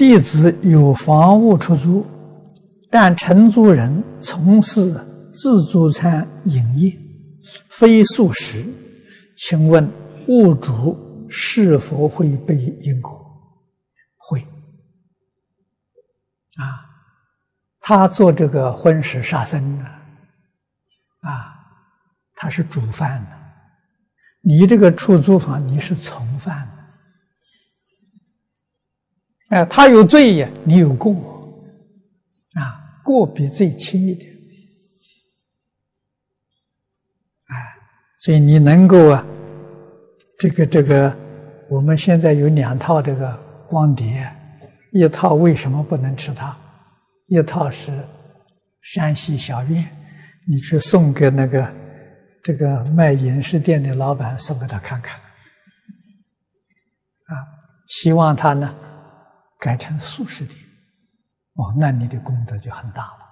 弟子有房屋出租，但承租人从事自助餐营业，非素食，请问物主是否会被因果？会。啊，他做这个荤食杀生的，啊，他是主犯的，你这个出租房你是从犯的。哎，他有罪呀，你有过，啊，过比罪轻一点，哎，所以你能够啊，这个这个，我们现在有两套这个光碟，一套为什么不能吃它？一套是山西小院，你去送给那个这个卖饮食店的老板，送给他看看，啊，希望他呢。改成素食的，哦，那你的功德就很大了。